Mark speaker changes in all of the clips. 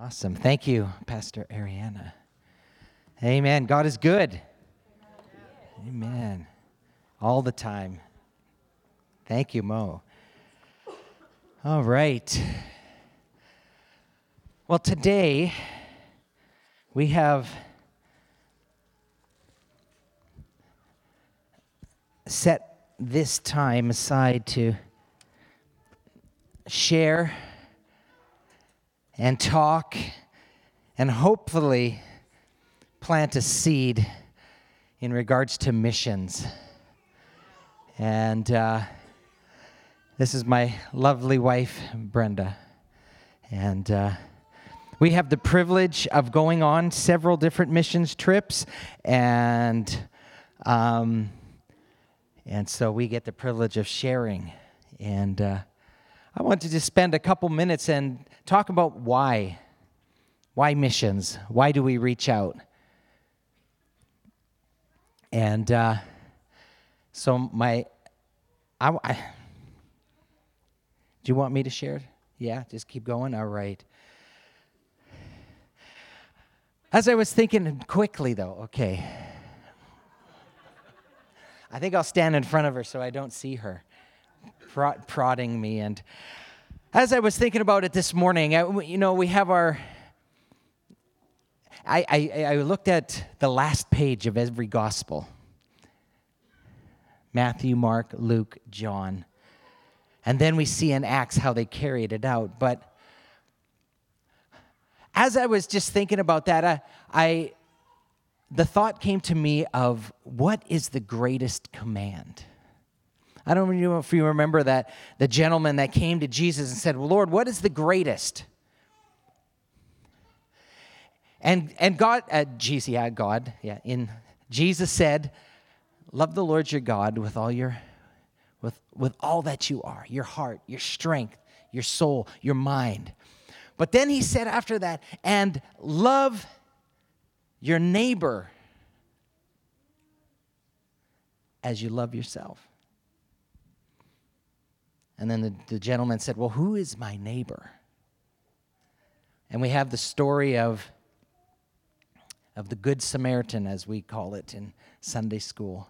Speaker 1: Awesome. Thank you, Pastor Ariana. Amen. God is good. Amen. All the time. Thank you, Mo. All right. Well, today we have set this time aside to share and talk and hopefully plant a seed in regards to missions. And uh, this is my lovely wife, Brenda. And uh, we have the privilege of going on several different missions trips. And, um, and so we get the privilege of sharing. And uh, I want to just spend a couple minutes and talk about why. Why missions? Why do we reach out? And uh, so, my, I, I, do you want me to share? Yeah, just keep going. All right. As I was thinking quickly, though, okay. I think I'll stand in front of her so I don't see her prod, prodding me. And as I was thinking about it this morning, I, you know, we have our. I, I, I looked at the last page of every gospel Matthew, Mark, Luke, John. And then we see in Acts how they carried it out. But as I was just thinking about that, I, I the thought came to me of what is the greatest command? I don't know if you remember that the gentleman that came to Jesus and said, well, Lord, what is the greatest? And and God, uh, Jesus, yeah, God, yeah, in Jesus said, Love the Lord your God with all your with with all that you are, your heart, your strength, your soul, your mind. But then he said after that, and love your neighbor as you love yourself. And then the, the gentleman said, Well, who is my neighbor? And we have the story of, of the Good Samaritan, as we call it in Sunday school.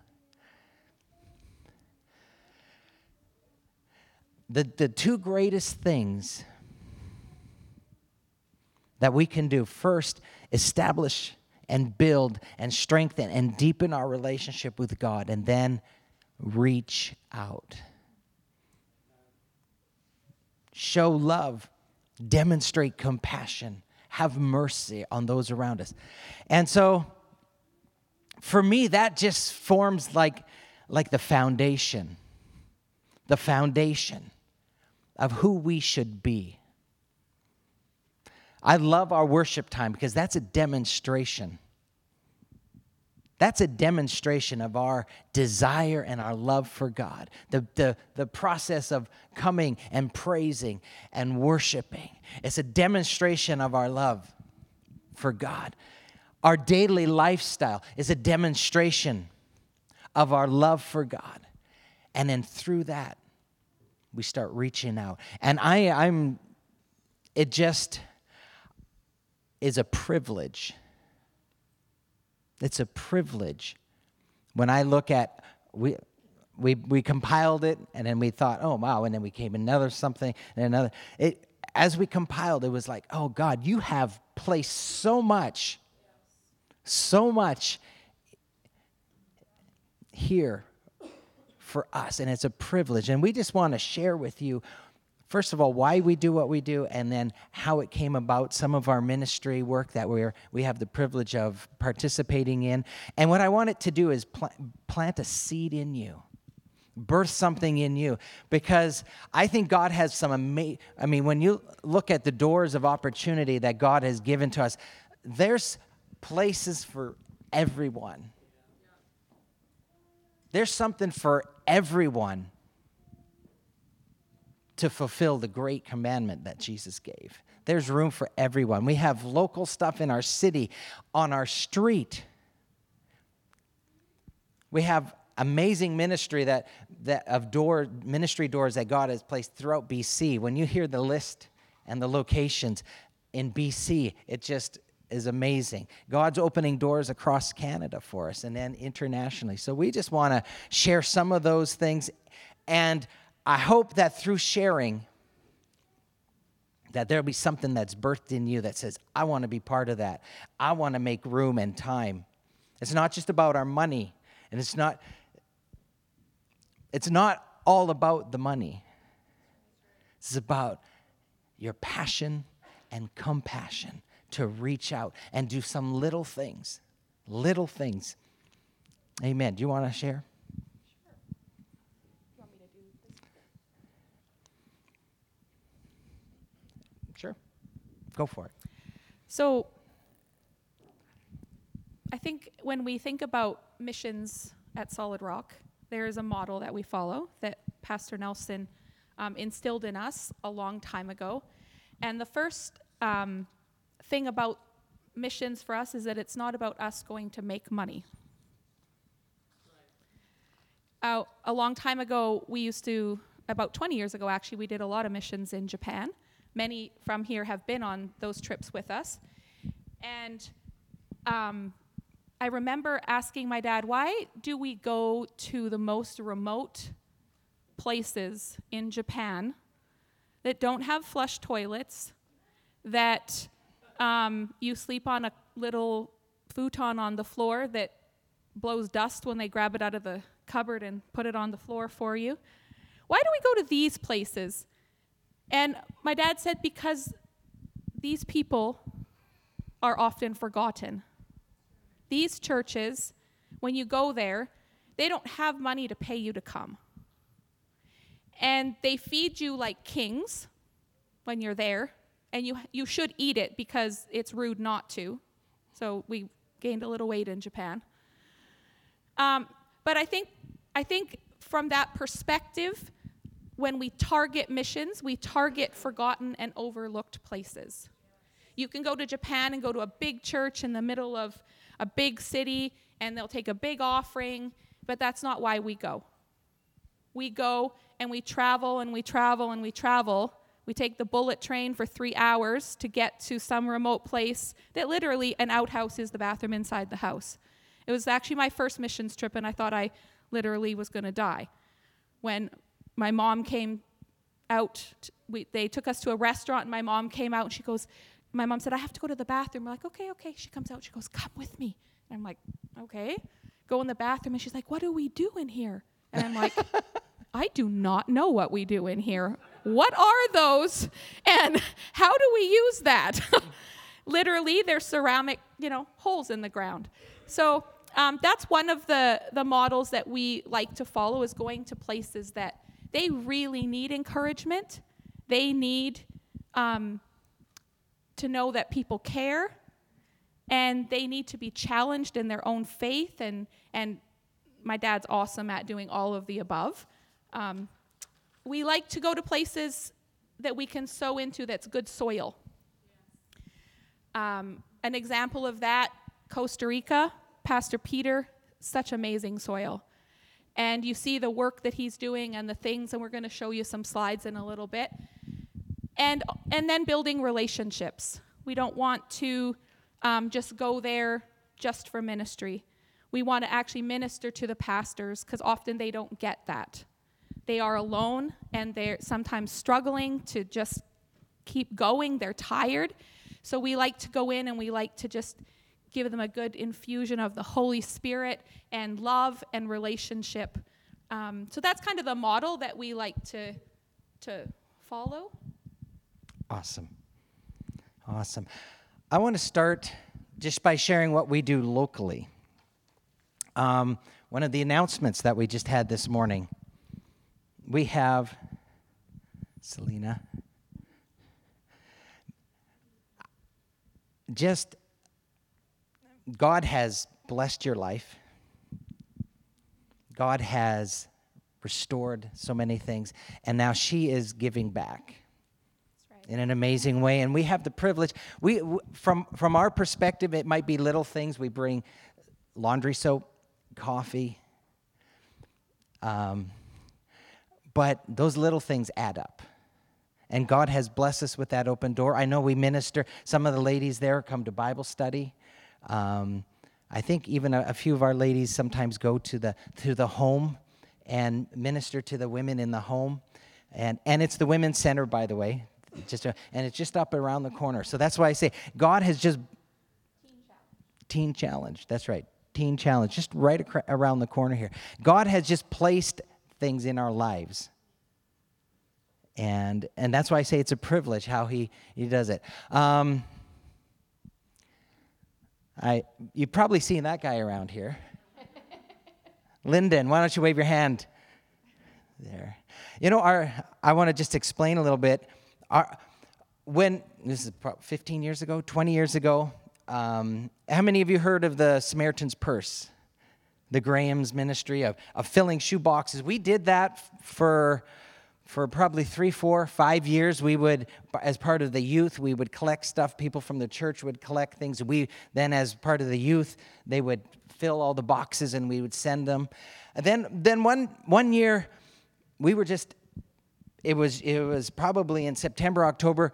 Speaker 1: The, the two greatest things that we can do first, establish and build and strengthen and deepen our relationship with God, and then reach out show love, demonstrate compassion, have mercy on those around us. And so for me that just forms like like the foundation. The foundation of who we should be. I love our worship time because that's a demonstration that's a demonstration of our desire and our love for God. The, the, the process of coming and praising and worshiping. It's a demonstration of our love for God. Our daily lifestyle is a demonstration of our love for God. And then through that, we start reaching out. And I, I'm, it just is a privilege it's a privilege. When I look at, we, we, we compiled it and then we thought, oh, wow. And then we came another something and another. It, as we compiled, it was like, oh, God, you have placed so much, so much here for us. And it's a privilege. And we just want to share with you first of all, why we do what we do, and then how it came about, some of our ministry work that we're, we have the privilege of participating in. And what I want it to do is pl- plant a seed in you, birth something in you, because I think God has some amazing, I mean, when you look at the doors of opportunity that God has given to us, there's places for everyone. There's something for everyone to fulfill the great commandment that Jesus gave. There's room for everyone. We have local stuff in our city, on our street. We have amazing ministry that, that of door ministry doors that God has placed throughout BC. When you hear the list and the locations, in BC. It just is amazing. God's opening doors across Canada for us and then internationally. So we just want to share some of those things. And I hope that through sharing, that there'll be something that's birthed in you that says, I want to be part of that. I want to make room and time. It's not just about our money, and it's not it's not all about the money. It's about your passion and compassion to reach out and do some little things. Little things. Amen. Do you want to share? Sure. Go for it.
Speaker 2: So, I think when we think about missions at Solid Rock, there is a model that we follow that Pastor Nelson um, instilled in us a long time ago. And the first um, thing about missions for us is that it's not about us going to make money. Uh, a long time ago, we used to, about 20 years ago actually, we did a lot of missions in Japan. Many from here have been on those trips with us. And um, I remember asking my dad, why do we go to the most remote places in Japan that don't have flush toilets, that um, you sleep on a little futon on the floor that blows dust when they grab it out of the cupboard and put it on the floor for you? Why do we go to these places? And my dad said, because these people are often forgotten. These churches, when you go there, they don't have money to pay you to come. And they feed you like kings when you're there, and you, you should eat it because it's rude not to. So we gained a little weight in Japan. Um, but I think, I think from that perspective, when we target missions, we target forgotten and overlooked places. You can go to Japan and go to a big church in the middle of a big city and they'll take a big offering, but that's not why we go. We go and we travel and we travel and we travel. We take the bullet train for three hours to get to some remote place that literally an outhouse is the bathroom inside the house. It was actually my first missions trip, and I thought I literally was going to die. When my mom came out, we, they took us to a restaurant, and my mom came out and she goes, my mom said, I have to go to the bathroom. We're like, okay, okay. She comes out, she goes, come with me. And I'm like, okay. Go in the bathroom, and she's like, what do we do in here? And I'm like, I do not know what we do in here. What are those? And how do we use that? Literally, they're ceramic, you know, holes in the ground. So um, that's one of the, the models that we like to follow is going to places that they really need encouragement. They need um, to know that people care and they need to be challenged in their own faith and and my dad's awesome at doing all of the above. Um, we like to go to places that we can sow into that's good soil. Um, an example of that costa rica. Pastor peter such amazing soil and you see the work that he's doing and the things and we're going to show you some slides in a little bit and and then building relationships we don't want to um, just go there just for ministry. We want to actually minister to the pastors because often they don't get that. They are alone and they're sometimes struggling to just keep going. They're tired. So we like to go in and we like to just give them a good infusion of the Holy Spirit and love and relationship. Um, so that's kind of the model that we like to, to follow.
Speaker 1: Awesome. Awesome. I want to start just by sharing what we do locally. Um, one of the announcements that we just had this morning, we have Selena. Just God has blessed your life. God has restored so many things, and now she is giving back in an amazing way. And we have the privilege. We, from, from our perspective, it might be little things. We bring laundry soap, coffee, um, but those little things add up. And God has blessed us with that open door. I know we minister, some of the ladies there come to Bible study. Um, I think even a, a, few of our ladies sometimes go to the, to the home and minister to the women in the home. And, and it's the Women's Center, by the way. Just a, and it's just up around the corner. So that's why I say God has just. Teen Challenge. Teen Challenge. That's right. Teen Challenge. Just right ac- around the corner here. God has just placed things in our lives and and that's why I say it's a privilege how he he does it. Um, I you've probably seen that guy around here. Lyndon, why don't you wave your hand? There. You know, our I want to just explain a little bit. Our when this is 15 years ago, 20 years ago. Um, how many of you heard of the Samaritan's Purse? The Graham's ministry of, of filling shoe boxes. We did that for for probably three, four, five years, we would, as part of the youth, we would collect stuff. People from the church would collect things. We then, as part of the youth, they would fill all the boxes and we would send them. And then, then one one year, we were just. It was it was probably in September, October.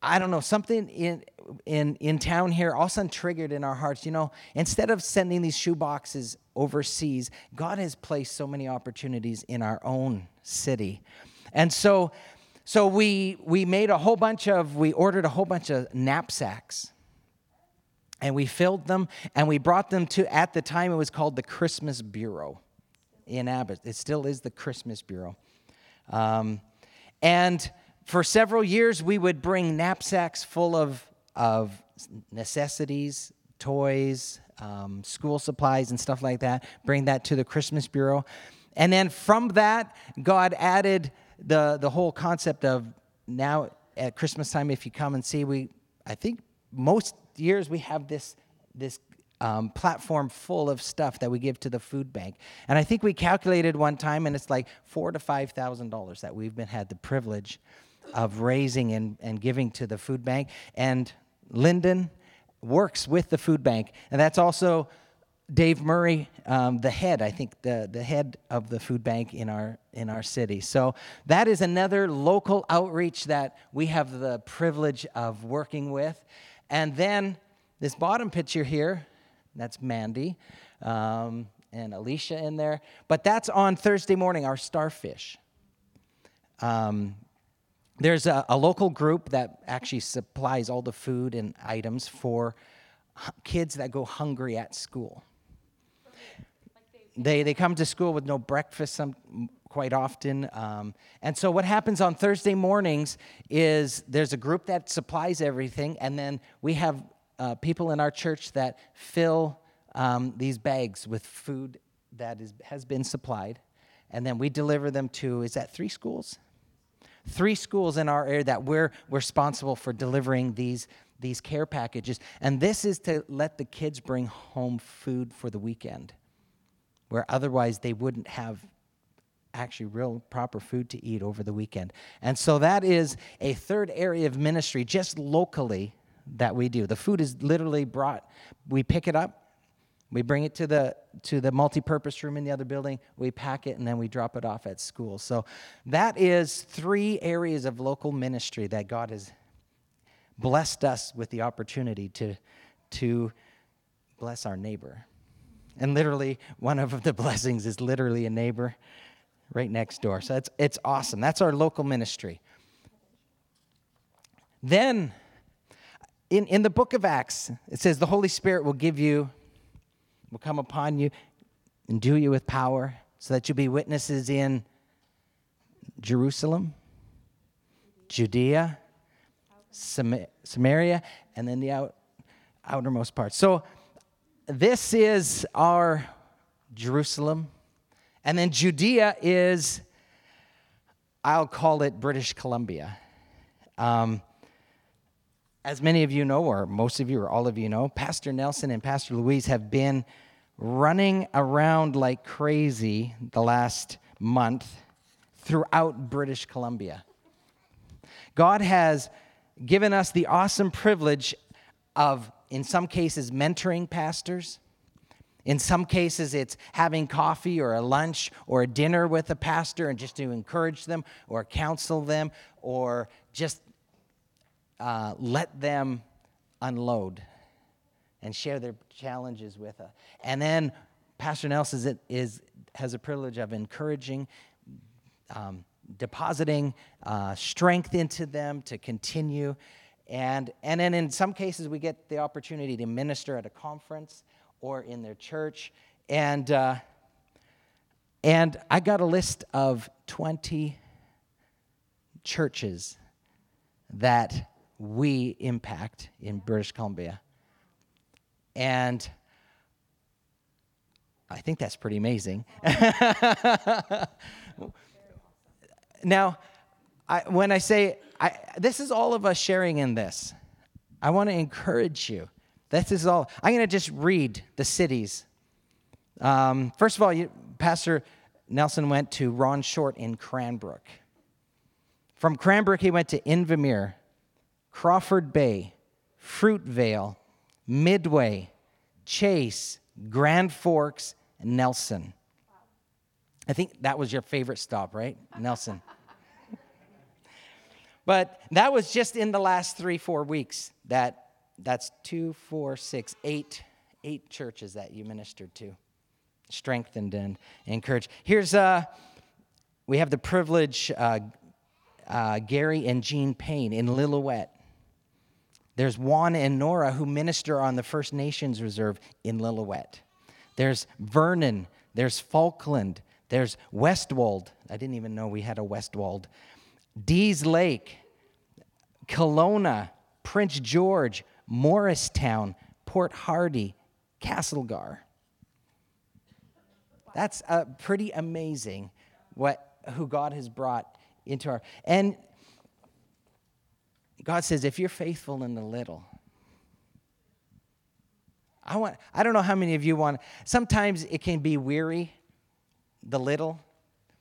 Speaker 1: I don't know something in in in town here all of a sudden triggered in our hearts. You know, instead of sending these shoe boxes overseas, God has placed so many opportunities in our own city. And so, so we, we made a whole bunch of, we ordered a whole bunch of knapsacks and we filled them and we brought them to, at the time it was called the Christmas Bureau in Abbott. It still is the Christmas Bureau. Um, and for several years, we would bring knapsacks full of, of necessities, toys, um, school supplies, and stuff like that, bring that to the Christmas Bureau. And then from that, God added the, the whole concept of now at Christmas time, if you come and see, we, I think most years we have this, this um, platform full of stuff that we give to the food bank. And I think we calculated one time, and it's like four to five thousand dollars that we've been had the privilege of raising and, and giving to the food bank. And Lyndon works with the food bank, and that's also Dave Murray, um, the head, I think the, the head of the food bank in our in our city. So that is another local outreach that we have the privilege of working with. And then this bottom picture here, that's Mandy um, and Alicia in there. But that's on Thursday morning, our starfish. Um, there's a, a local group that actually supplies all the food and items for kids that go hungry at school. They, they come to school with no breakfast some, quite often. Um, and so, what happens on Thursday mornings is there's a group that supplies everything, and then we have uh, people in our church that fill um, these bags with food that is, has been supplied. And then we deliver them to, is that three schools? Three schools in our area that we're, responsible for delivering these, these care packages. And this is to let the kids bring home food for the weekend where otherwise they wouldn't have actually real proper food to eat over the weekend. And so that is a third area of ministry just locally that we do. The food is literally brought, we pick it up, we bring it to the to the multi-purpose room in the other building, we pack it and then we drop it off at school. So that is three areas of local ministry that God has blessed us with the opportunity to to bless our neighbor. And literally, one of the blessings is literally a neighbor right next door. So it's, it's awesome. That's our local ministry. Then, in, in the book of Acts, it says the Holy Spirit will give you, will come upon you, and do you with power, so that you'll be witnesses in Jerusalem, Judea, Samaria, and then the out, outermost parts. So this is our Jerusalem. And then Judea is, I'll call it British Columbia. Um, as many of you know, or most of you, or all of you know, Pastor Nelson and Pastor Louise have been running around like crazy the last month throughout British Columbia. God has given us the awesome privilege of in some cases, mentoring pastors, In some cases, it's having coffee or a lunch or a dinner with a pastor and just to encourage them or counsel them or just uh, let them unload and share their challenges with us. And then Pastor Nelson is, is has a privilege of encouraging, um, depositing uh, strength into them to continue. And, and then in some cases, we get the opportunity to minister at a conference or in their church. And, uh, and I got a list of 20 churches that we impact in British Columbia. And I think that's pretty amazing. now, I, when I say I, this is all of us sharing in this, I want to encourage you. This is all. I'm going to just read the cities. Um, first of all, you, Pastor Nelson went to Ron Short in Cranbrook. From Cranbrook, he went to Invermere, Crawford Bay, Fruitvale, Midway, Chase, Grand Forks, and Nelson. I think that was your favorite stop, right? Nelson. but that was just in the last three, four weeks. That that's two, four, six, eight, eight churches that you ministered to, strengthened and encouraged. Here's uh, we have the privilege, uh, uh, Gary and Jean Payne in Lillooet. There's Juan and Nora who minister on the First Nations Reserve in Lillooet. There's Vernon. There's Falkland. There's Westwold. I didn't even know we had a Westwold. Dease Lake, Kelowna, Prince George, Moricetown, Port Hardy, Castlegar. That's uh, pretty amazing what who God has brought into our and God says, if you're faithful in the little, I want I don't know how many of you want sometimes it can be weary, the little,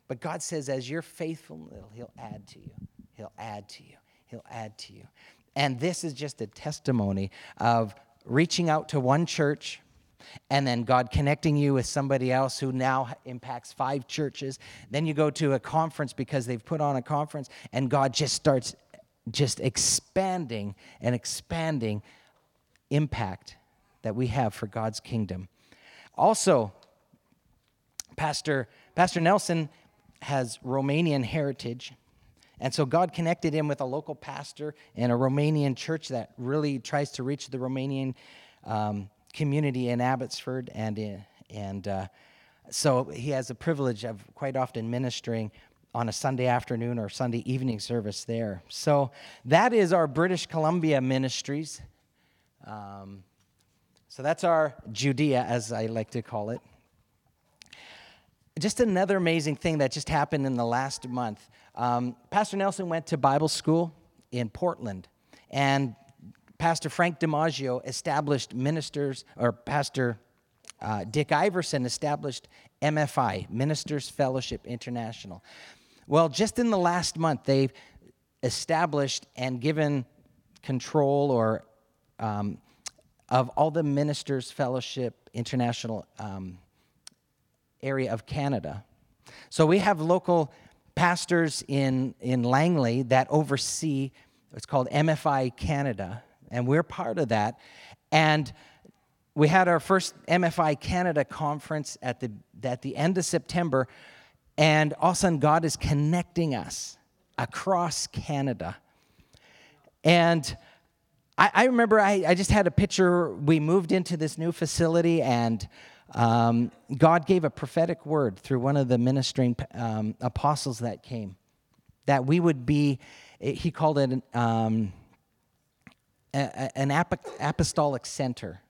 Speaker 1: but God says, as you're faithful in the little, He'll add to you. He'll add to you. He'll add to you. And this is just a testimony of reaching out to one church and then God connecting you with somebody else who now impacts five churches. Then you go to a conference because they've put on a conference, and God just starts just expanding and expanding impact that we have for God's kingdom. Also, Pastor, Pastor Nelson has Romanian heritage. And so God connected him with a local pastor and a Romanian church that really tries to reach the Romanian um, community in Abbotsford. And, and uh, so he has the privilege of quite often ministering on a Sunday afternoon or Sunday evening service there. So that is our British Columbia ministries. Um, so that's our Judea, as I like to call it. Just another amazing thing that just happened in the last month. Um, Pastor Nelson went to Bible school in Portland, and Pastor Frank Damazio established ministers, or Pastor uh, Dick Iverson established MFI, Ministers Fellowship International. Well, just in the last month, they've established and given control or um, of all the ministers fellowship international um, area of canada. So we have local pastors in, in langley that oversee what's called mfi canada and we're part of that. And we had our first mfi canada conference at the, at the end of september and all of a sudden, God is connecting us across Canada. And I, I remember I, I, just had a picture. We moved into this new facility, and um, God gave a prophetic word through one of the ministering um, apostles that came that we would be, he called it um, an apostolic center.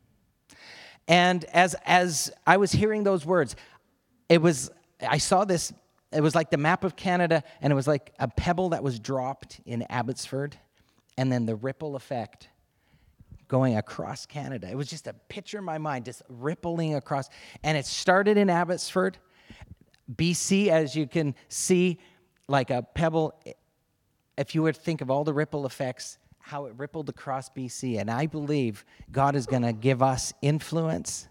Speaker 1: And as, as I was hearing those words, it was I saw this, it was like the map of Canada, and it was like a pebble that was dropped in Abbotsford, and then the ripple effect going across Canada. It was just a picture in my mind, just rippling across. And it started in Abbotsford, BC, as you can see, like a pebble. If you were to think of all the ripple effects, how it rippled across BC. And I believe God is going to give us influence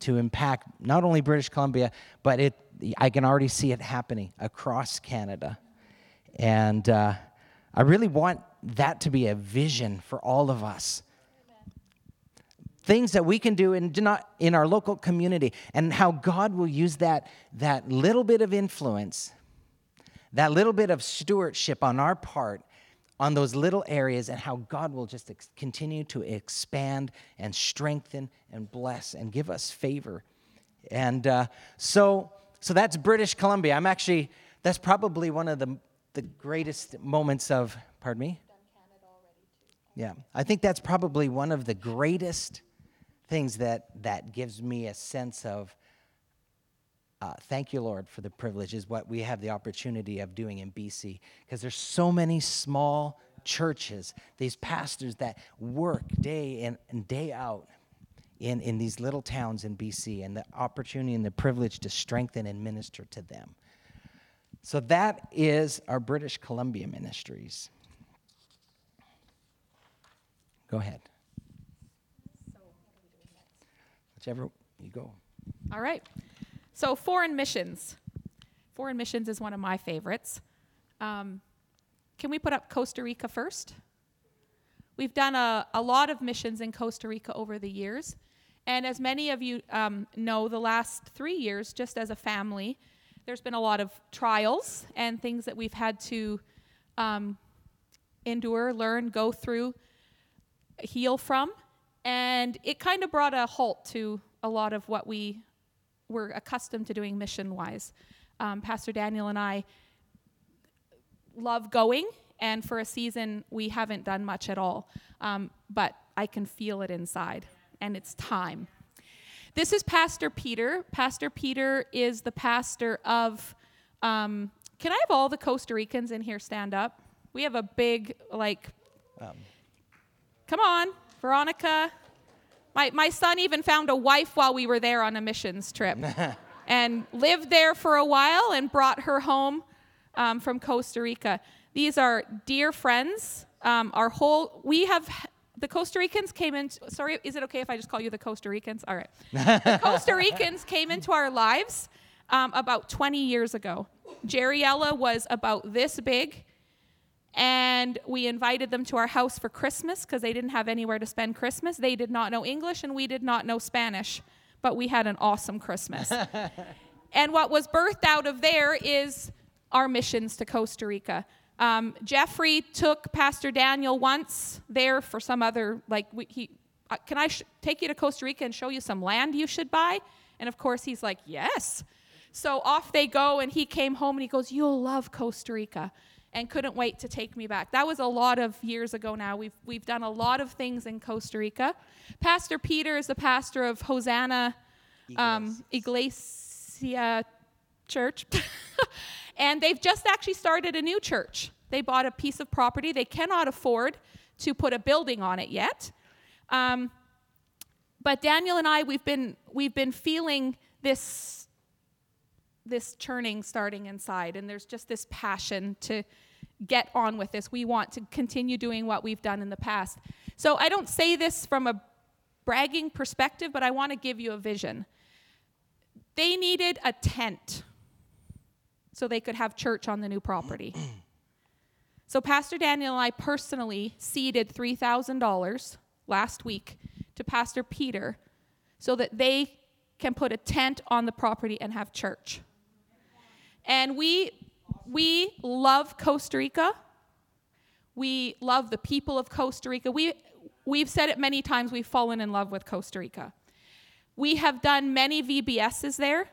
Speaker 1: to impact not only British Columbia, but it, I can already see it happening across Canada. And uh, I really want that to be a vision for all of us. Things that we can do in, not in our local community, and how God will use that, that little bit of influence, that little bit of stewardship on our part on those little areas and how God will just ex- continue to expand and strengthen and bless and give us favor. And uh, so, so that's British Columbia. I'm actually, that's probably one of the, the greatest moments of, pardon me? Yeah, I think that's probably one of the greatest things that, that gives me a sense of uh, thank you, Lord, for the privilege, is what we have the opportunity of doing in BC. Because there's so many small churches, these pastors that work day in and day out in, in these little towns in BC, and the opportunity and the privilege to strengthen and minister to them. So that is our British Columbia ministries. Go ahead. Whichever you go.
Speaker 2: All right. So, foreign missions. Foreign missions is one of my favorites. Um, can we put up Costa Rica first? We've done a, a lot of missions in Costa Rica over the years. And as many of you um, know, the last three years, just as a family, there's been a lot of trials and things that we've had to um, endure, learn, go through, heal from. And it kind of brought a halt to a lot of what we we're accustomed to doing mission wise. Um, Pastor Daniel and I love going, and for a season, we haven't done much at all. Um, but I can feel it inside, and it's time. This is Pastor Peter. Pastor Peter is the pastor of. Um, can I have all the Costa Ricans in here stand up? We have a big, like, um. come on, Veronica, my, my son even found a wife while we were there on a missions trip and lived there for a while and brought her home um, from Costa Rica. These are dear friends. Um, our whole, we have, the Costa Ricans came in, sorry, is it okay if I just call you the Costa Ricans? All right. the Costa Ricans came into our lives um, about 20 years ago. Jerryella was about this big and we invited them to our house for Christmas because they didn't have anywhere to spend Christmas. They did not know English and we did not know Spanish, but we had an awesome Christmas. and what was birthed out of there is our missions to Costa Rica. Um, Jeffrey took Pastor Daniel once there for some other, like, we, he, uh, can I sh- take you to Costa Rica and show you some land you should buy? And of course, he's like, yes. So off they go, and he came home and he goes, You'll love Costa Rica and couldn't wait to take me back. That was a lot of years ago now. We've, we've done a lot of things in Costa Rica. Pastor Peter is the pastor of Hosanna um, Iglesia Church. and they've just actually started a new church. They bought a piece of property. They cannot afford to put a building on it yet. Um, but Daniel and I, we've been, we've been feeling this this churning starting inside, and there's just this passion to get on with this. We want to continue doing what we've done in the past. So I don't say this from a bragging perspective, but I want to give you a vision. They needed a tent so they could have church on the new property. so Pastor Daniel and I personally seeded $3,000 last week to Pastor Peter so that they can put a tent on the property and have church. And we, we love Costa Rica. We love the people of Costa Rica. We, we've said it many times, we've fallen in love with Costa Rica. We have done many VBSs there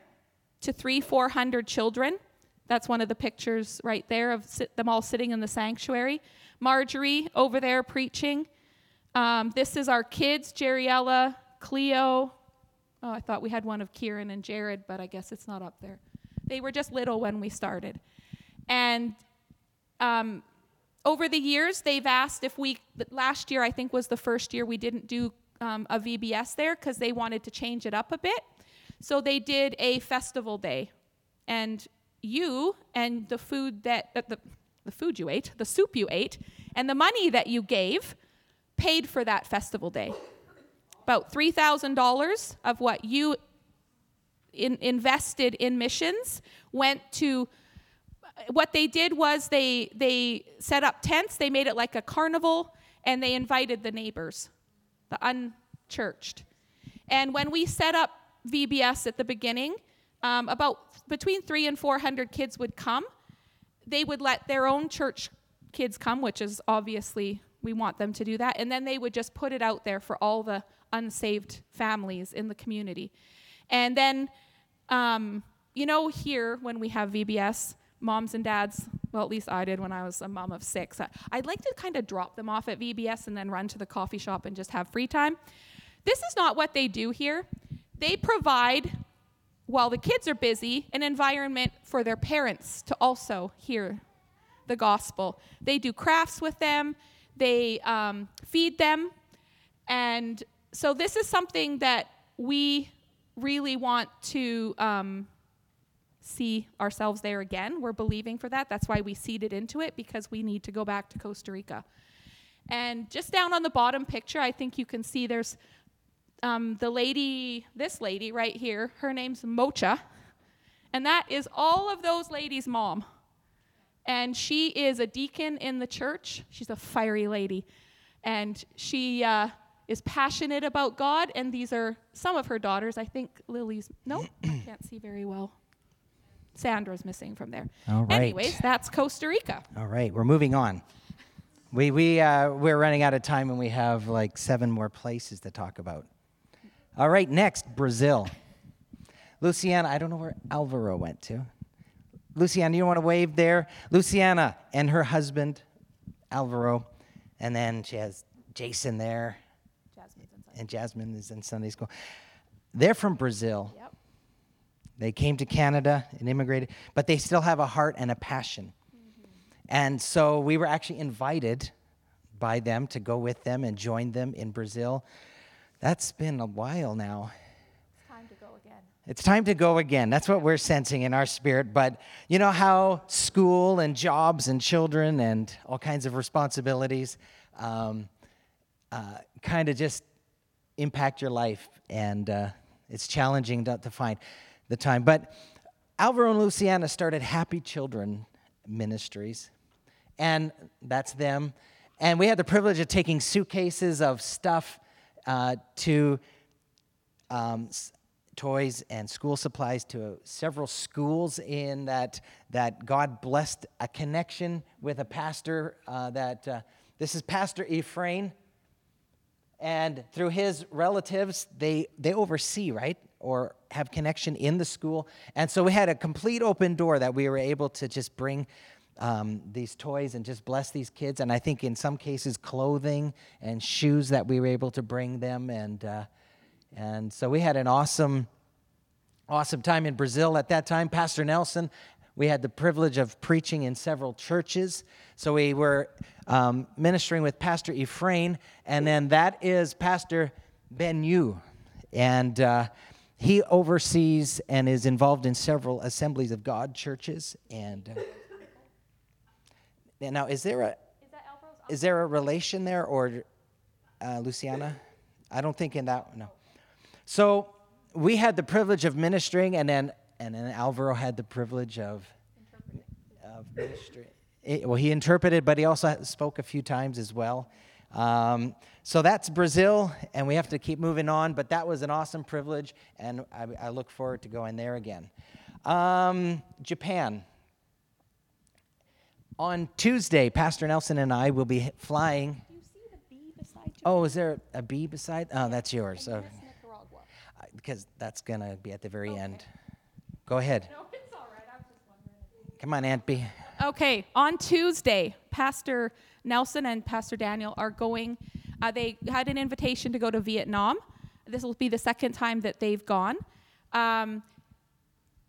Speaker 2: to three, 400 children. That's one of the pictures right there of sit, them all sitting in the sanctuary. Marjorie over there preaching. Um, this is our kids, Jeriella, Cleo. Oh, I thought we had one of Kieran and Jared, but I guess it's not up there. They were just little when we started. And um, over the years, they've asked if we, last year I think was the first year we didn't do um, a VBS there because they wanted to change it up a bit. So they did a festival day. And you and the food that, uh, the, the food you ate, the soup you ate, and the money that you gave paid for that festival day. About $3,000 of what you in, invested in missions went to what they did was they they set up tents they made it like a carnival and they invited the neighbors the unchurched. And when we set up vbs at the beginning um, about between three and four hundred kids would come. They would let their own church kids come which is obviously we want them to do that. And then they would just put it out there for all the unsaved families in the community. And then um, you know here when we have vbs moms and dads, well, at least I did when I was a mom of six, I'd like to kind of drop them off at VBS and then run to the coffee shop and just have free time. This is not what they do here. They provide, while the kids are busy, an environment for their parents to also hear the gospel. They do crafts with them, they um, feed them. And so, this is something that we really want to. Um, see ourselves there again. We're believing for that. That's why we seeded into it because we need to go back to Costa Rica. And just down on the bottom picture, I think you can see there's um, the lady, this lady right here. Her name's Mocha. And that is all of those ladies' mom. And she is a deacon in the church. She's a fiery lady. And she uh, is passionate about God. And these are some of her daughters. I think Lily's, no, I can't see very well. Sandra's missing from there.
Speaker 1: All right.
Speaker 2: Anyways, that's Costa Rica.
Speaker 1: All right, we're moving on. We, we, uh, we're running out of time and we have like seven more places to talk about. All right, next, Brazil. Luciana, I don't know where Alvaro went to. Luciana, you want to wave there? Luciana and her husband, Alvaro. And then she has Jason there. And Jasmine is in Sunday school. They're from Brazil.
Speaker 2: Yep.
Speaker 1: They came to Canada and immigrated, but they still have a heart and a passion. Mm-hmm. And so we were actually invited by them to go with them and join them in Brazil. That's been a while now.
Speaker 2: It's time to go again.
Speaker 1: It's time to go again. That's what we're sensing in our spirit. But you know how school and jobs and children and all kinds of responsibilities um, uh, kind of just impact your life, and uh, it's challenging to, to find the time. But Alvaro and Luciana started Happy Children Ministries, and that's them. And we had the privilege of taking suitcases of stuff uh, to um, toys and school supplies to several schools in that that God blessed a connection with a pastor uh, that uh, this is Pastor Ephraim and through his relatives they they oversee right or have connection in the school. And so we had a complete open door that we were able to just bring um, these toys and just bless these kids. And I think in some cases, clothing and shoes that we were able to bring them. And, uh, and so we had an awesome, awesome time in Brazil at that time. Pastor Nelson, we had the privilege of preaching in several churches. So we were um, ministering with Pastor Ephraim, and then that is Pastor Ben Yu. And uh, he oversees and is involved in several Assemblies of God churches. And uh, now, is there a is there a relation there, or uh, Luciana? I don't think in that one, no. So we had the privilege of ministering, and then and then Alvaro had the privilege of of ministry. well, he interpreted, but he also spoke a few times as well. Um, so that's Brazil, and we have to keep moving on, but that was an awesome privilege, and I, I look forward to going there again. Um, Japan. On Tuesday, Pastor Nelson and I will be flying.
Speaker 2: Do you see the bee beside you?
Speaker 1: Oh, is there a bee beside? Oh, that's yours. Because that's going to be at the very okay. end. Go ahead.
Speaker 2: No, it's all right. I was just wondering.
Speaker 1: Come on, Aunt B.
Speaker 2: Okay, on Tuesday, Pastor Nelson and Pastor Daniel are going. Uh, they had an invitation to go to Vietnam. This will be the second time that they've gone. Um,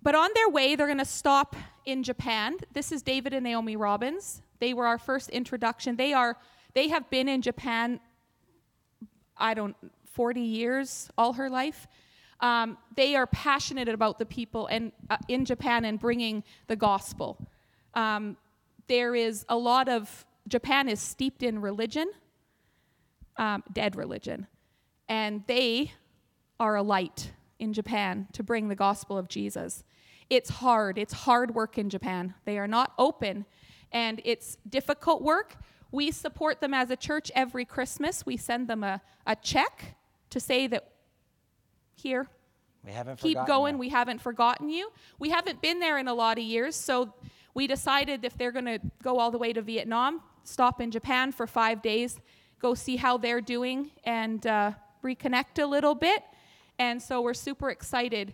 Speaker 2: but on their way, they're going to stop in Japan. This is David and Naomi Robbins. They were our first introduction. They are they have been in Japan. I don't 40 years, all her life. Um, they are passionate about the people and uh, in Japan and bringing the gospel. Um, there is a lot of Japan is steeped in religion, um, dead religion, and they are a light in Japan to bring the gospel of Jesus. It's hard. It's hard work in Japan. They are not open and it's difficult work. We support them as a church every Christmas. We send them a, a check to say that here,
Speaker 1: We haven't
Speaker 2: keep
Speaker 1: forgotten
Speaker 2: going.
Speaker 1: you.
Speaker 2: We haven't forgotten you. We haven't been there in a lot of years, so we decided if they're going to go all the way to Vietnam, stop in Japan for five days, go see how they're doing, and uh, reconnect a little bit. And so we're super excited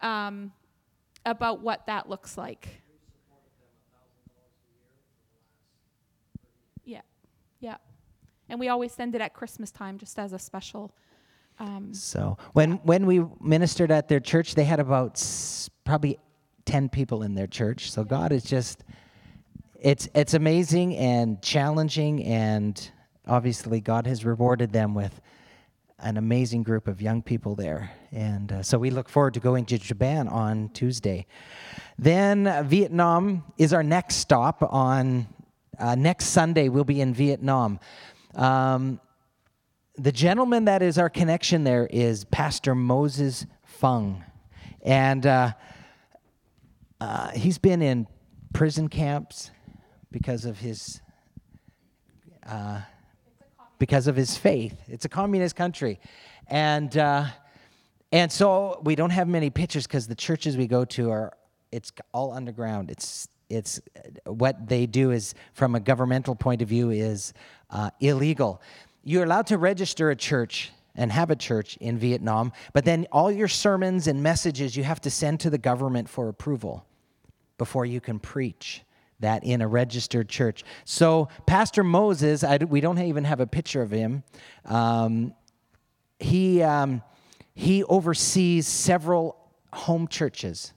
Speaker 2: um, about what that looks like. Yeah, yeah. And we always send it at Christmas time just as a special. Um,
Speaker 1: So when when we ministered at their church, they had about s- probably ten people in their church. So God is just it's it's amazing and challenging, and obviously God has rewarded them with an amazing group of young people there. And uh, so we look forward to going to Japan on Tuesday. Then uh, Vietnam is our next stop. On uh, next Sunday, we'll be in Vietnam. Um, the gentleman that is our connection there is Pastor Moses Fung. And uh, uh, he's been in prison camps because of his uh, because of his faith. It's a communist country, and uh, and so we don't have many pictures because the churches we go to are it's all underground. It's it's what they do is from a governmental point of view is uh, illegal. You're allowed to register a church and have a church in Vietnam, but then all your sermons and messages you have to send to the government for approval before you can preach that in a registered church. So, Pastor Moses, I, we don't even have a picture of him. Um, he, um, he oversees several home churches.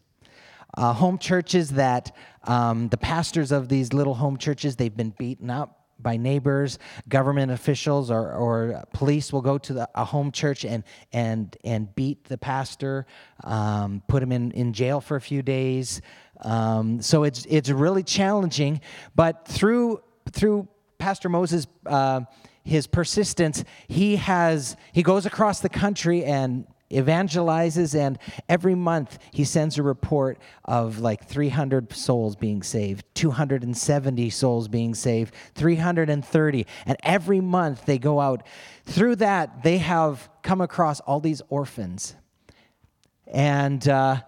Speaker 1: Uh, home churches that um, the pastors of these little home churches, they've been beaten up by neighbors, government officials, or, or police will go to the, a home church and, and, and beat the pastor, um, put him in, in jail for a few days. Um, so it's, it's really challenging, but through, through Pastor Moses, uh, his persistence, he has, he goes across the country and evangelizes and every month he sends a report of like 300 souls being saved 270 souls being saved 330 and every month they go out. Through that they have come across all these orphans. And uh,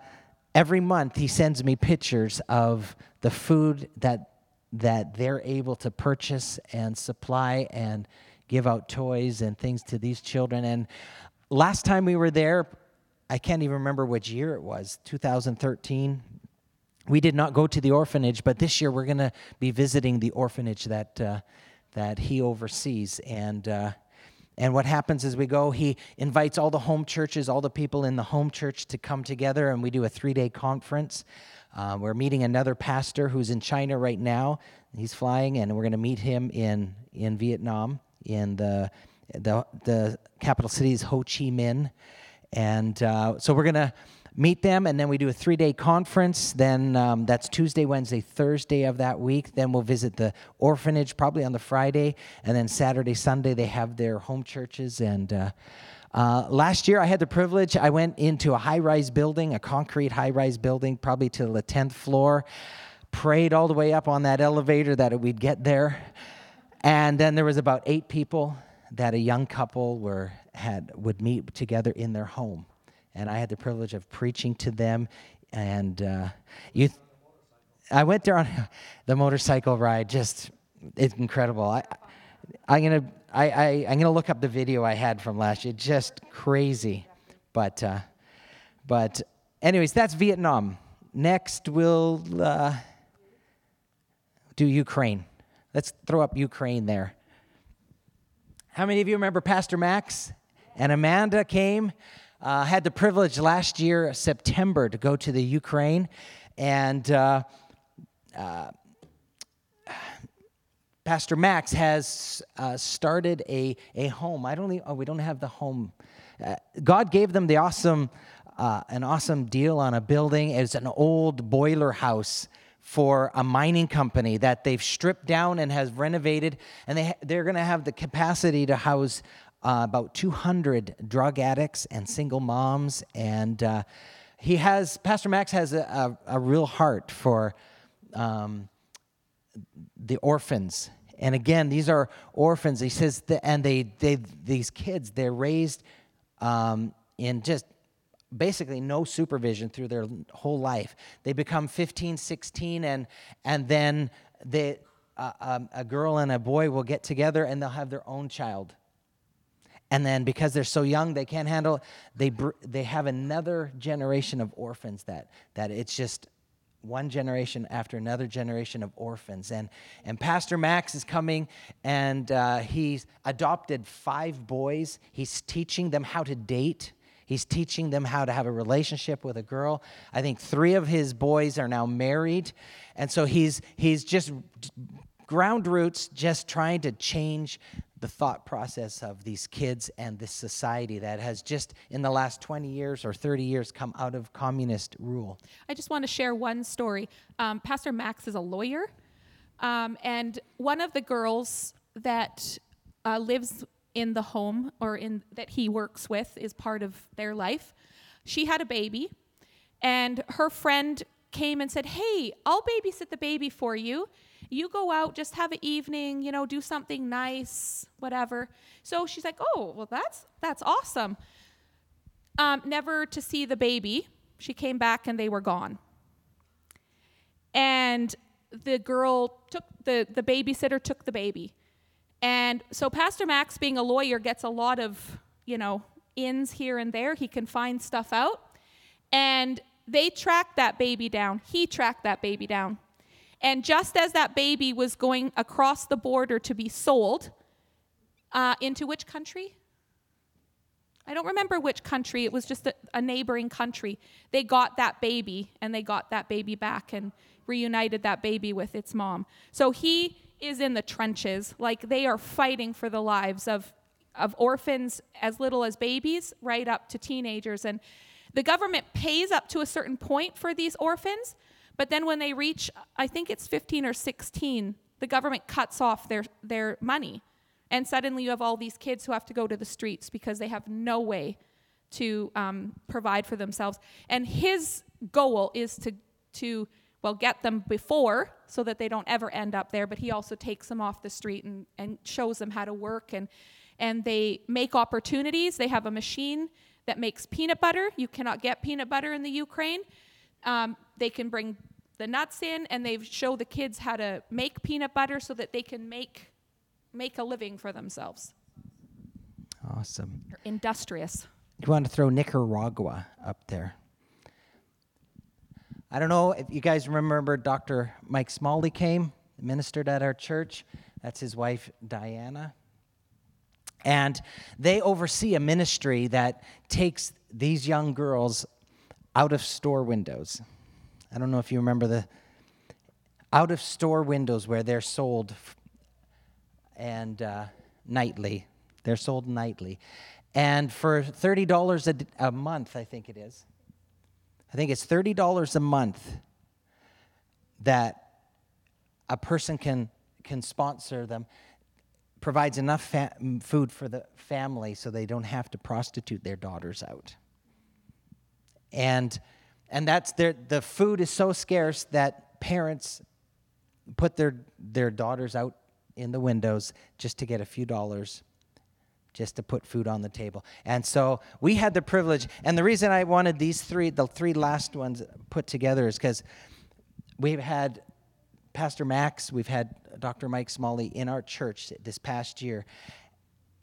Speaker 1: every month he sends me pictures of the food that that they're able to purchase and supply and give out toys and things to these children. And last time we were there i can't even remember which year it was 2013 we did not go to the orphanage but this year we're going to be visiting the orphanage that uh, that he oversees and uh, and what happens is we go, he invites all the home churches, all the people in the home church to come together, and we do a three day conference. Uh, we're meeting another pastor who's in China right now. He's flying, and we're going to meet him in, in Vietnam, in the, the, the capital city is Ho Chi Minh. And uh, so we're going to meet them, and then we do a three day conference. Then um, that's Tuesday, Wednesday, Thursday of that week. Then we'll visit the orphanage probably on the Friday, and then Saturday, Sunday, they have their home churches. And uh, uh, last year, I had the privilege, I went into a high rise building, a concrete high rise building, probably to the 10th floor, prayed all the way up on that elevator that we'd get there. And then there was about eight people that a young couple were had would meet together in their home and I had the privilege of preaching to them. And uh, you, I went there on the motorcycle ride. Just it's incredible. I, I'm gonna, I, I, I'm gonna look up the video I had from last year. Just crazy, but, uh, but, anyways, that's Vietnam. Next, we'll uh, do Ukraine. Let's throw up Ukraine there. How many of you remember Pastor Max and Amanda came? Uh, had the privilege last year, September, to go to the Ukraine, and uh, uh, Pastor Max has uh, started a, a home. I don't. Even, oh, we don't have the home. Uh, God gave them the awesome, uh, an awesome deal on a building. It's an old boiler house for a mining company that they've stripped down and has renovated, and they they're going to have the capacity to house uh, about 200 drug addicts and single moms. And uh, he has, Pastor Max has a, a, a real heart for um, the orphans. And again, these are orphans. He says, and they, they, these kids, they're raised um, in just basically no supervision through their whole life. They become 15, 16, and, and then they, uh, um, a girl and a boy will get together and they'll have their own child. And then because they're so young, they can't handle, they, br- they have another generation of orphans that, that it's just one generation after another generation of orphans. And, and Pastor Max is coming and uh, he's adopted five boys. He's teaching them how to date. He's teaching them how to have a relationship with a girl. I think three of his boys are now married. And so he's, he's just ground roots, just trying to change the thought process of these kids and this society that has just in the last 20 years or 30 years come out of communist rule.
Speaker 2: I just want to share one story. Um, Pastor Max is a lawyer, um, and one of the girls that uh, lives in the home or in that he works with is part of their life. She had a baby, and her friend came and said, "Hey, I'll babysit the baby for you. You go out, just have an evening, you know, do something nice, whatever." So she's like, "Oh, well, that's that's awesome." Um, never to see the baby. She came back and they were gone. And the girl took the the babysitter took the baby and so Pastor Max, being a lawyer, gets a lot of, you know, ins here and there. He can find stuff out. And they tracked that baby down. He tracked that baby down. And just as that baby was going across the border to be sold, uh, into which country? I don't remember which country. It was just a, a, neighboring country. They got that baby and they got that baby back and reunited that baby with its mom. So he is in the trenches. Like they are fighting for the lives of, of orphans as little as babies, right up to teenagers. And the government pays up to a certain point for these orphans, but then when they reach, I think it's 15 or 16, the government cuts off their, their money. And suddenly you have all these kids who have to go to the streets because they have no way to um, provide for themselves. And his goal is to, to well, get them before so that they don't ever end up there, but he also takes them off the street and, and shows them how to work. And, and they make opportunities. They have a machine that makes peanut butter. You cannot get peanut butter in the Ukraine. Um, they can bring the nuts in and they show the kids how to make peanut butter so that they can make, make a living for themselves.
Speaker 1: Awesome.
Speaker 2: They're industrious.
Speaker 1: You want to throw Nicaragua up there? I don't know if you guys remember Dr. Mike Smalley came, ministered at our church. That's his wife, Diana. And they oversee a ministry that takes these young girls out of store windows. I don't know if you remember the out of store windows where they're sold and uh, nightly. They're sold nightly. And for $30 a, a month, I think it is, I think it's $30 a month that a person can, can sponsor them, provides enough fa- food for the family so they don't have to prostitute their daughters out. And, and that's their, the food is so scarce that parents put their, their daughters out in the windows just to get a few dollars just to put food on the table. And so we had the privilege, and the reason I wanted these three, the three last ones put together, is because we've had Pastor Max, we've had Dr. Mike Smalley in our church this past year.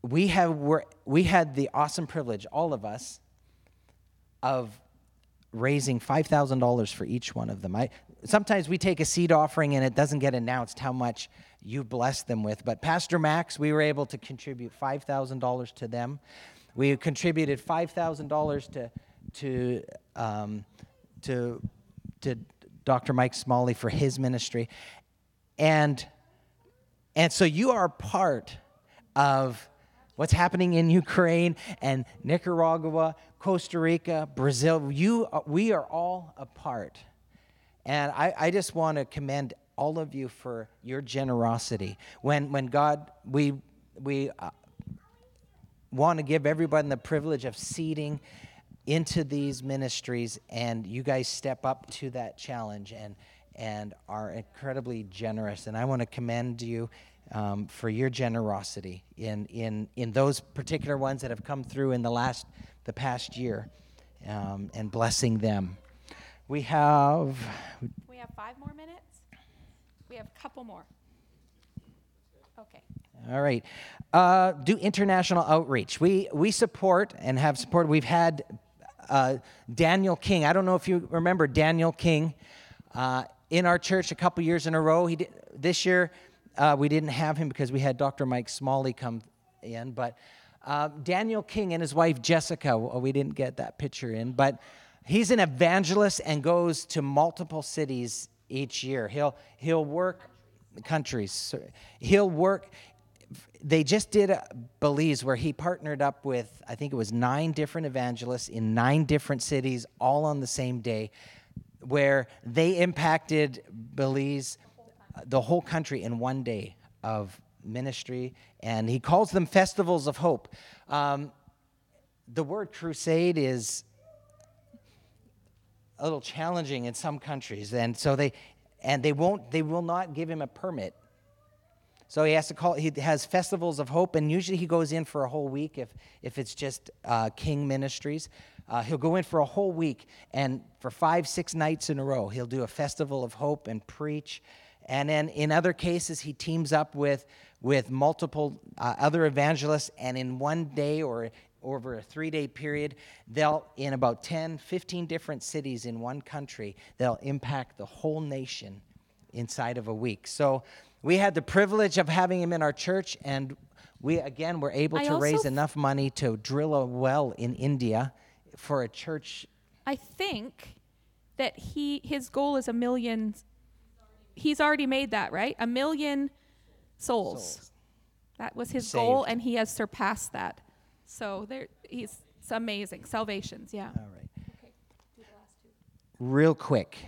Speaker 1: We have we had the awesome privilege, all of us, of raising $5,000 for each one of them. I, sometimes we take a seed offering and it doesn't get announced how much you blessed them with. But Pastor Max, we were able to contribute $5,000 to them. We contributed $5,000 to, to, um, to, to Dr. Mike Smalley for his ministry. And, and so you are part of what's happening in Ukraine and Nicaragua, Costa Rica, Brazil. You, we are all a part. And I, I just want to commend all of you for your generosity. When, when God, we, we, uh, want to give everybody the privilege of seeding into these ministries, and you guys step up to that challenge and and are incredibly generous. And I want to commend you um, for your generosity in in in those particular ones that have come through in the last the past year, um, and blessing them. We have
Speaker 2: We have five more minutes. We have a couple more. Okay.
Speaker 1: All right. Uh, do international outreach. We we support and have supported. We've had uh, Daniel King. I don't know if you remember Daniel King uh, in our church a couple years in a row. He did, this year uh, we didn't have him because we had Dr. Mike Smalley come in, but. Uh, Daniel King and his wife Jessica, well, we didn't get that picture in, but he's an evangelist and goes to multiple cities each year. He'll he'll work countries. He'll work. They just did Belize where he partnered up with I think it was nine different evangelists in nine different cities, all on the same day, where they impacted Belize, the whole country in one day of ministry, and he calls them festivals of hope. Um, the word crusade is a little challenging in some countries, and so they and they won't they will not give him a permit. So he has to call. He has festivals of hope, and usually he goes in for a whole week if if it's just uh, King Ministries. Uh, he'll go in for a whole week, and for five six nights in a row, he'll do a festival of hope and preach. And then in other cases, he teams up with with multiple uh, other evangelists, and in one day or over a three day period, they'll, in about 10, 15 different cities in one country, they'll impact the whole nation inside of a week. So we had the privilege of having him in our church, and we, again, were able
Speaker 2: I
Speaker 1: to raise enough money to drill a well in India for a church.
Speaker 2: I think that he his goal is a million. He's already made that right. A million souls.
Speaker 1: Souls.
Speaker 2: That was his goal, and he has surpassed that. So there, he's it's amazing. Salvations, yeah.
Speaker 1: All right. Real quick.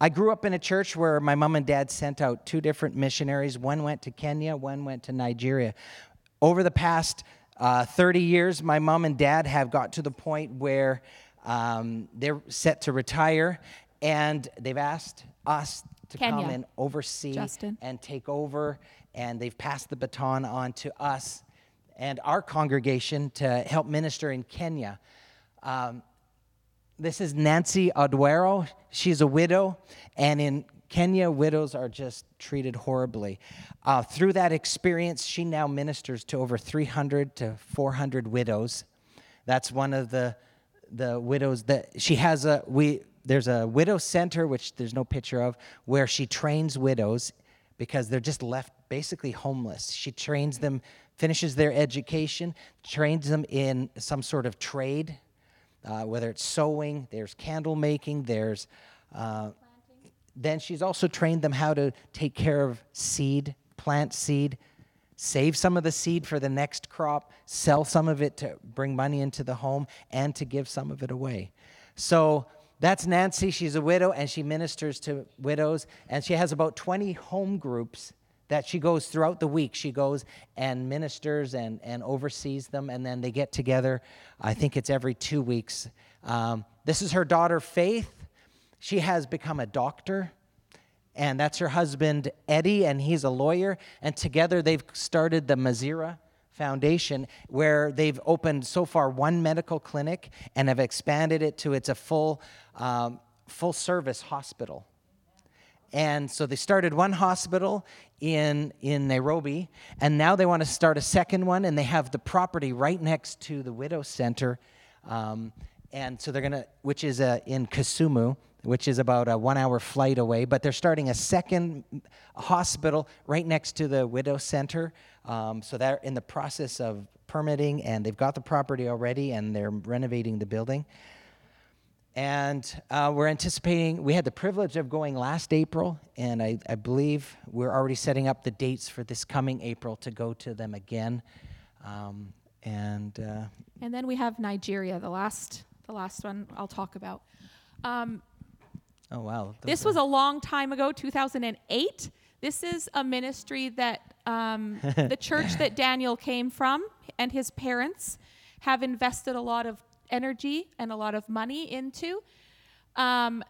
Speaker 1: I grew up in a church where my mom and dad sent out two different missionaries. One went to Kenya, one went to Nigeria. Over the past uh, 30 years, my mom and dad have got to the point where um, they're set to retire, and they've asked us to come and oversee
Speaker 2: Justin.
Speaker 1: and take over, and they've passed the baton on to us and our congregation to help minister in Kenya. Um, this is Nancy Aduero. She's a widow, and in Kenya, widows are just treated horribly. Uh, through that experience, she now ministers to over 300 to 400 widows. That's one of the the widows that she has a we there's a widow center which there's no picture of where she trains widows because they're just left basically homeless. She trains them, finishes their education, trains them in some sort of trade, uh, whether it's sewing, there's candle making, there's. Uh, then she's also trained them how to take care of seed, plant seed, save some of the seed for the next crop, sell some of it to bring money into the home, and to give some of it away. So that's Nancy. She's a widow and she ministers to widows, and she has about 20 home groups that she goes throughout the week. She goes and ministers and, and oversees them, and then they get together. I think it's every two weeks. Um, this is her daughter, Faith. She has become a doctor and that's her husband Eddie, and he's a lawyer. And together they've started the Mazira Foundation, where they've opened so far one medical clinic and have expanded it to it's a full, um, full service hospital. And so they started one hospital in, in Nairobi, and now they want to start a second one, and they have the property right next to the Widow Center. Um, and so they're going to, which is uh, in Kisumu, which is about a one hour flight away, but they're starting a second hospital right next to the Widow Center. Um, so they're in the process of permitting, and they've got the property already, and they're renovating the building. And uh, we're anticipating, we had the privilege of going last April, and I, I believe we're already setting up the dates for this coming April to go to them again. Um, and uh,
Speaker 2: And then we have Nigeria, the last, the last one I'll talk about. Um,
Speaker 1: oh, wow.
Speaker 2: this was a long time ago, 2008. This is a ministry that um, the church that Daniel came from, and his parents have invested a lot of energy and a lot of money into. Um,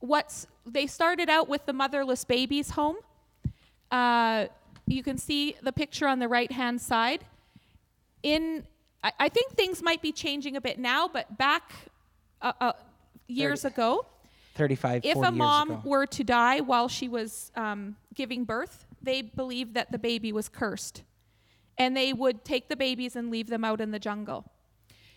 Speaker 2: what's they started out with the motherless babies home. Uh, you can see the picture on the right hand side. In I, I think things might be changing a bit now, but back uh, uh, years
Speaker 1: 30.
Speaker 2: ago,
Speaker 1: 35,
Speaker 2: if
Speaker 1: 40
Speaker 2: a mom
Speaker 1: ago.
Speaker 2: were to die while she was um, giving birth, they believed that the baby was cursed. And they would take the babies and leave them out in the jungle.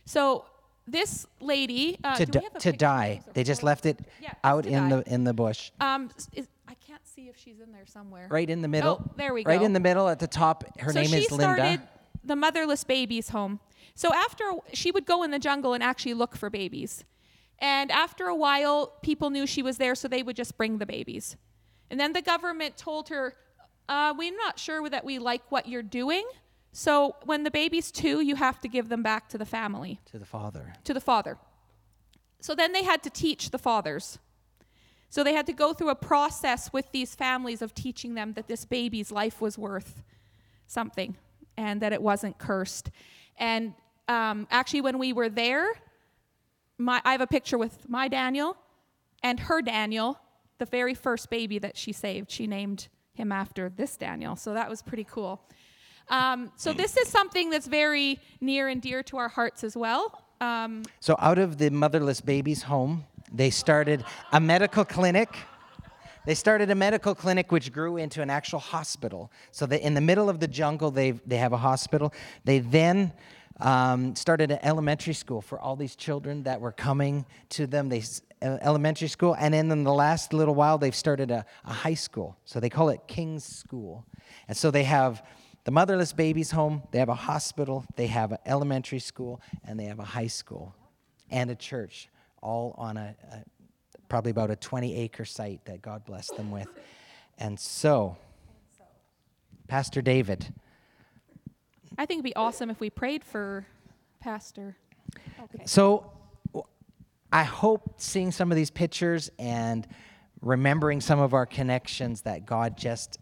Speaker 2: So this lady, uh,
Speaker 1: to,
Speaker 2: do
Speaker 1: di-
Speaker 2: we have a
Speaker 1: to die. They just left it
Speaker 2: Yeah,
Speaker 1: out in
Speaker 2: die.
Speaker 1: the in the bush.
Speaker 2: Um, is, I can't see if she's in there somewhere.
Speaker 1: Right in the middle.
Speaker 2: Oh, there we go.
Speaker 1: Right in the middle at the top. Her
Speaker 2: so
Speaker 1: name
Speaker 2: she
Speaker 1: is
Speaker 2: started the motherless babies home. So after she would go in the jungle and actually look for babies. And after a while, people knew she was there, so they would just bring the babies. And then the government told her, uh, We're not sure that we like what you're doing. So when the baby's two, you have to give them back to the family,
Speaker 1: To the father.
Speaker 2: to the father. So then they had to teach the fathers. So they had to go through a process with these families of teaching them that this baby's life was worth something and that it wasn't cursed. And um, actually, when we were there, my, I have a picture with my Daniel and her Daniel, the very first baby that she saved. She named him after this Daniel. So that was pretty cool. Um, so this is something that's very near and dear to our hearts as well. Um,
Speaker 1: So out of the motherless babies home, they started a medical clinic. They started a medical clinic which grew into an actual hospital. So that in the middle of the jungle, they they have a hospital. They then um, started an elementary school for all these children that were coming to them. They elementary school, and then in the last little while, they've started a, a high school. So they call it King's School, and so they have the motherless babies home. They have a hospital. They have an elementary school, and they have a high school and a church, all on a, a probably about a 20 acre site that God blessed them with. And so, Pastor David,
Speaker 2: I think it'd be awesome if we prayed for Pastor. Okay.
Speaker 1: so I hope seeing some of these pictures and remembering some of our connections that God just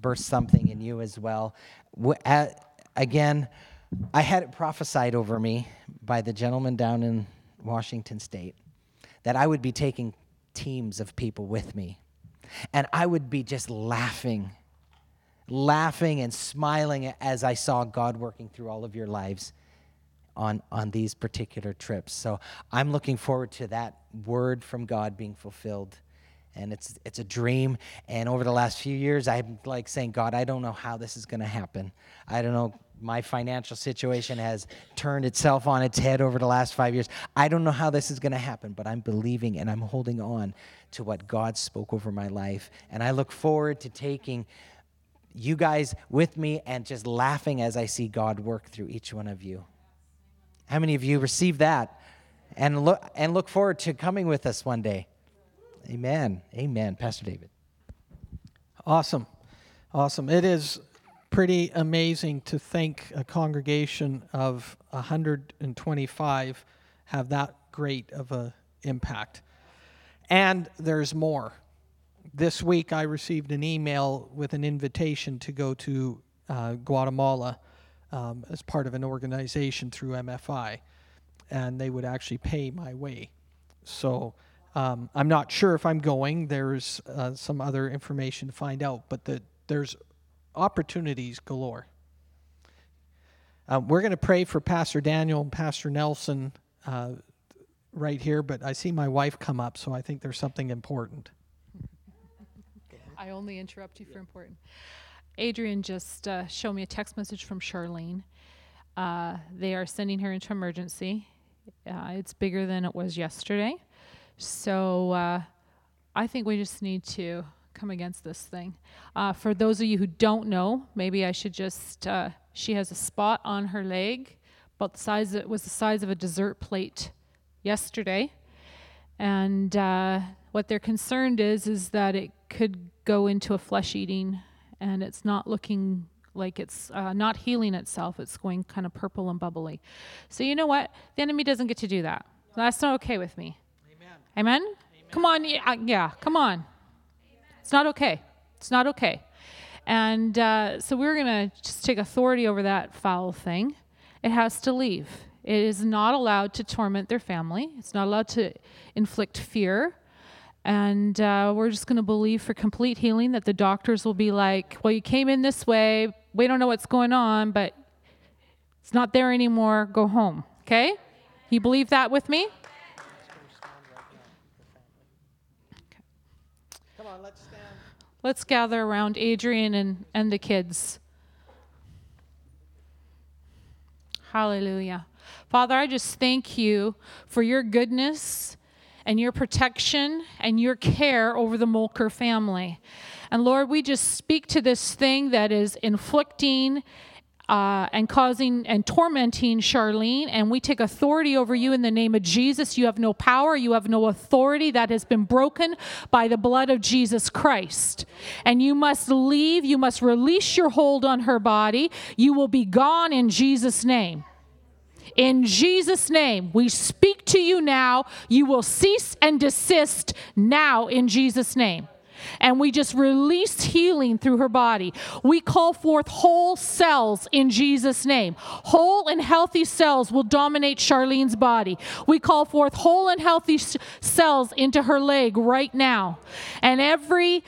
Speaker 1: burst something in you as well. Again, I had it prophesied over me by the gentleman down in Washington State that I would be taking teams of people with me. And I would be just laughing, laughing and smiling as I saw God working through all of your lives on, on these particular trips. So I'm looking forward to that word from God being fulfilled. And it's, it's a dream. And over the last few years, I'm like saying, God, I don't know how this is going to happen. I don't know. My financial situation has turned itself on its head over the last five years. I don't know how this is going to happen, but I'm believing and I'm holding on to what God spoke over my life. And I look forward to taking you guys with me and just laughing as I see God work through each one of you. How many of you receive that and look and look forward to coming with us one day? Amen. Amen. Pastor David.
Speaker 3: Awesome. Awesome. It is pretty amazing to think a congregation of 125 have that great of a impact. And there's more. This week I received an email with an invitation to go to uh, Guatemala um, as part of an organization through MFI, and they would actually pay my way. So um, I'm not sure if I'm going. There's uh, some other information to find out, but the, there's opportunities galore. Uh, we're going to pray for Pastor Daniel and Pastor Nelson uh, right here, but I see my wife come up, so I think there's something important.
Speaker 4: I only interrupt you for important. Adrian just uh, showed me a text message from Charlene. Uh, they are sending her into emergency. Uh, it's bigger than it was yesterday. So uh, I think we just need to come against this thing. Uh, for those of you who don't know, maybe I should just. Uh, she has a spot on her leg, about the size. It was the size of a dessert plate yesterday, and uh, what they're concerned is is that it could go into a flesh eating, and it's not looking like it's uh, not healing itself. It's going kind of purple and bubbly. So you know what? The enemy doesn't get to do that. That's not okay with me. Amen. Amen. Come on, yeah, yeah, come on. It's not okay. It's not okay. And uh, so we're going to just take authority over that foul thing. It has to leave. It is not allowed to torment their family, it's not allowed to inflict fear. And uh, we're just going to believe for complete healing that the doctors will be like, well, you came in this way. We don't know what's going on, but it's not there anymore. Go home. Okay? You believe that with me?
Speaker 3: Come on, let's stand.
Speaker 4: Let's gather around Adrian and, and the kids. Hallelujah. Father, I just thank you for your goodness and your protection and your care over the Molker family. And Lord, we just speak to this thing that is inflicting uh, and causing and tormenting Charlene, and we take authority over you in the name of Jesus. You have no power, you have no authority that has been broken by the blood of Jesus Christ. And you must leave, you must release your hold on her body. You will be gone in Jesus' name. In Jesus' name, we speak to you now. You will cease and desist now in Jesus' name. And we just release healing through her body. We call forth whole cells in Jesus' name. Whole and healthy cells will dominate Charlene's body. We call forth whole and healthy cells into her leg right now. And every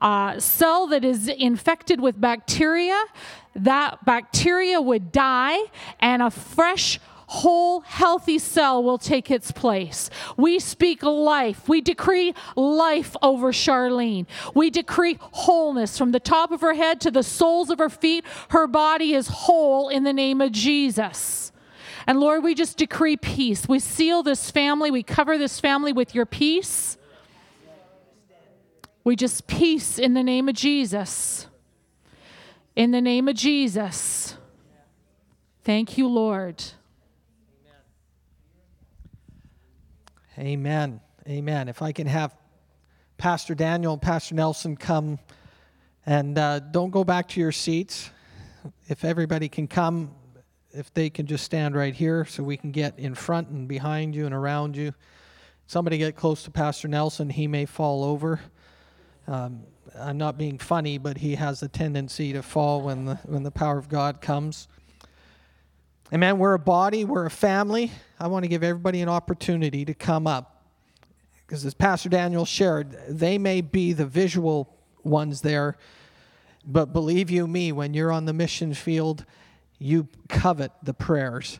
Speaker 4: uh, cell that is infected with bacteria, that bacteria would die, and a fresh whole healthy cell will take its place. We speak life. We decree life over Charlene. We decree wholeness from the top of her head to the soles of her feet. Her body is whole in the name of Jesus. And Lord, we just decree peace. We seal this family, we cover this family with your peace. We just peace in the name of Jesus. In the name of Jesus. Thank you, Lord.
Speaker 3: Amen. Amen. If I can have Pastor Daniel and Pastor Nelson come and uh, don't go back to your seats. If everybody can come, if they can just stand right here so we can get in front and behind you and around you. Somebody get close to Pastor Nelson, he may fall over. Um, I'm not being funny, but he has a tendency to fall when the, when the power of God comes. Amen. We're a body, we're a family. I want to give everybody an opportunity to come up. Because as Pastor Daniel shared, they may be the visual ones there, but believe you me, when you're on the mission field, you covet the prayers.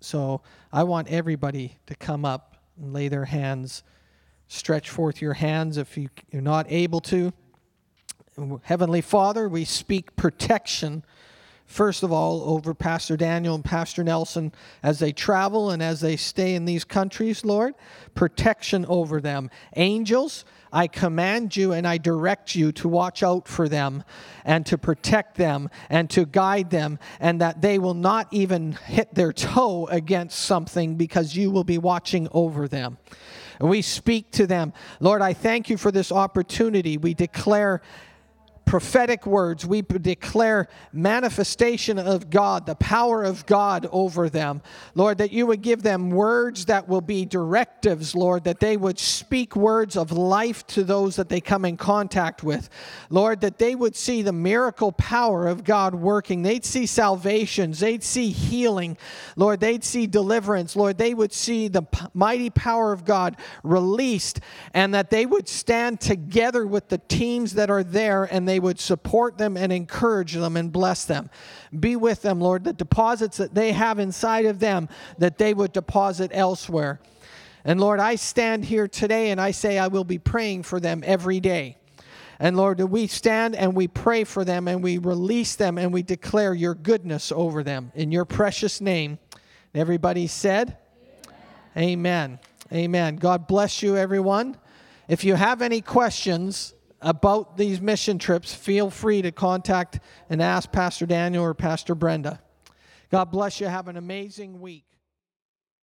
Speaker 3: So I want everybody to come up and lay their hands, stretch forth your hands if you, you're not able to. Heavenly Father, we speak protection first of all, over Pastor Daniel and Pastor Nelson as they travel and as they stay in these countries, Lord. Protection over them. Angels, I command you and I direct you to watch out for them and to protect them and to guide them, and that they will not even hit their toe against something because you will be watching over them. We speak to them. Lord, I thank you for this opportunity. We declare prophetic words. We declare manifestation of God, the power of God over them. Lord, that you would give them words that will be directives, Lord, that they would speak words of life to those that they come in contact with. Lord, that they would see the miracle power of God working. They'd see salvations, they'd see healing. Lord, they'd see deliverance. Lord, they would see the mighty power of God released, and that they would stand together with the teams that are there and they would support them and encourage them and bless them. Be with them, Lord, the deposits that they have inside of them, that they would deposit elsewhere. And Lord, I stand here today and I say I will be praying for them every day. And Lord, we stand and we pray for them and we release them and we declare your goodness over them in your precious name. Everybody said, Amen. Amen. Amen. God bless you, everyone. If you have any questions about these mission trips, feel free to contact and ask Pastor Daniel or Pastor Brenda. God bless you. Have an amazing week.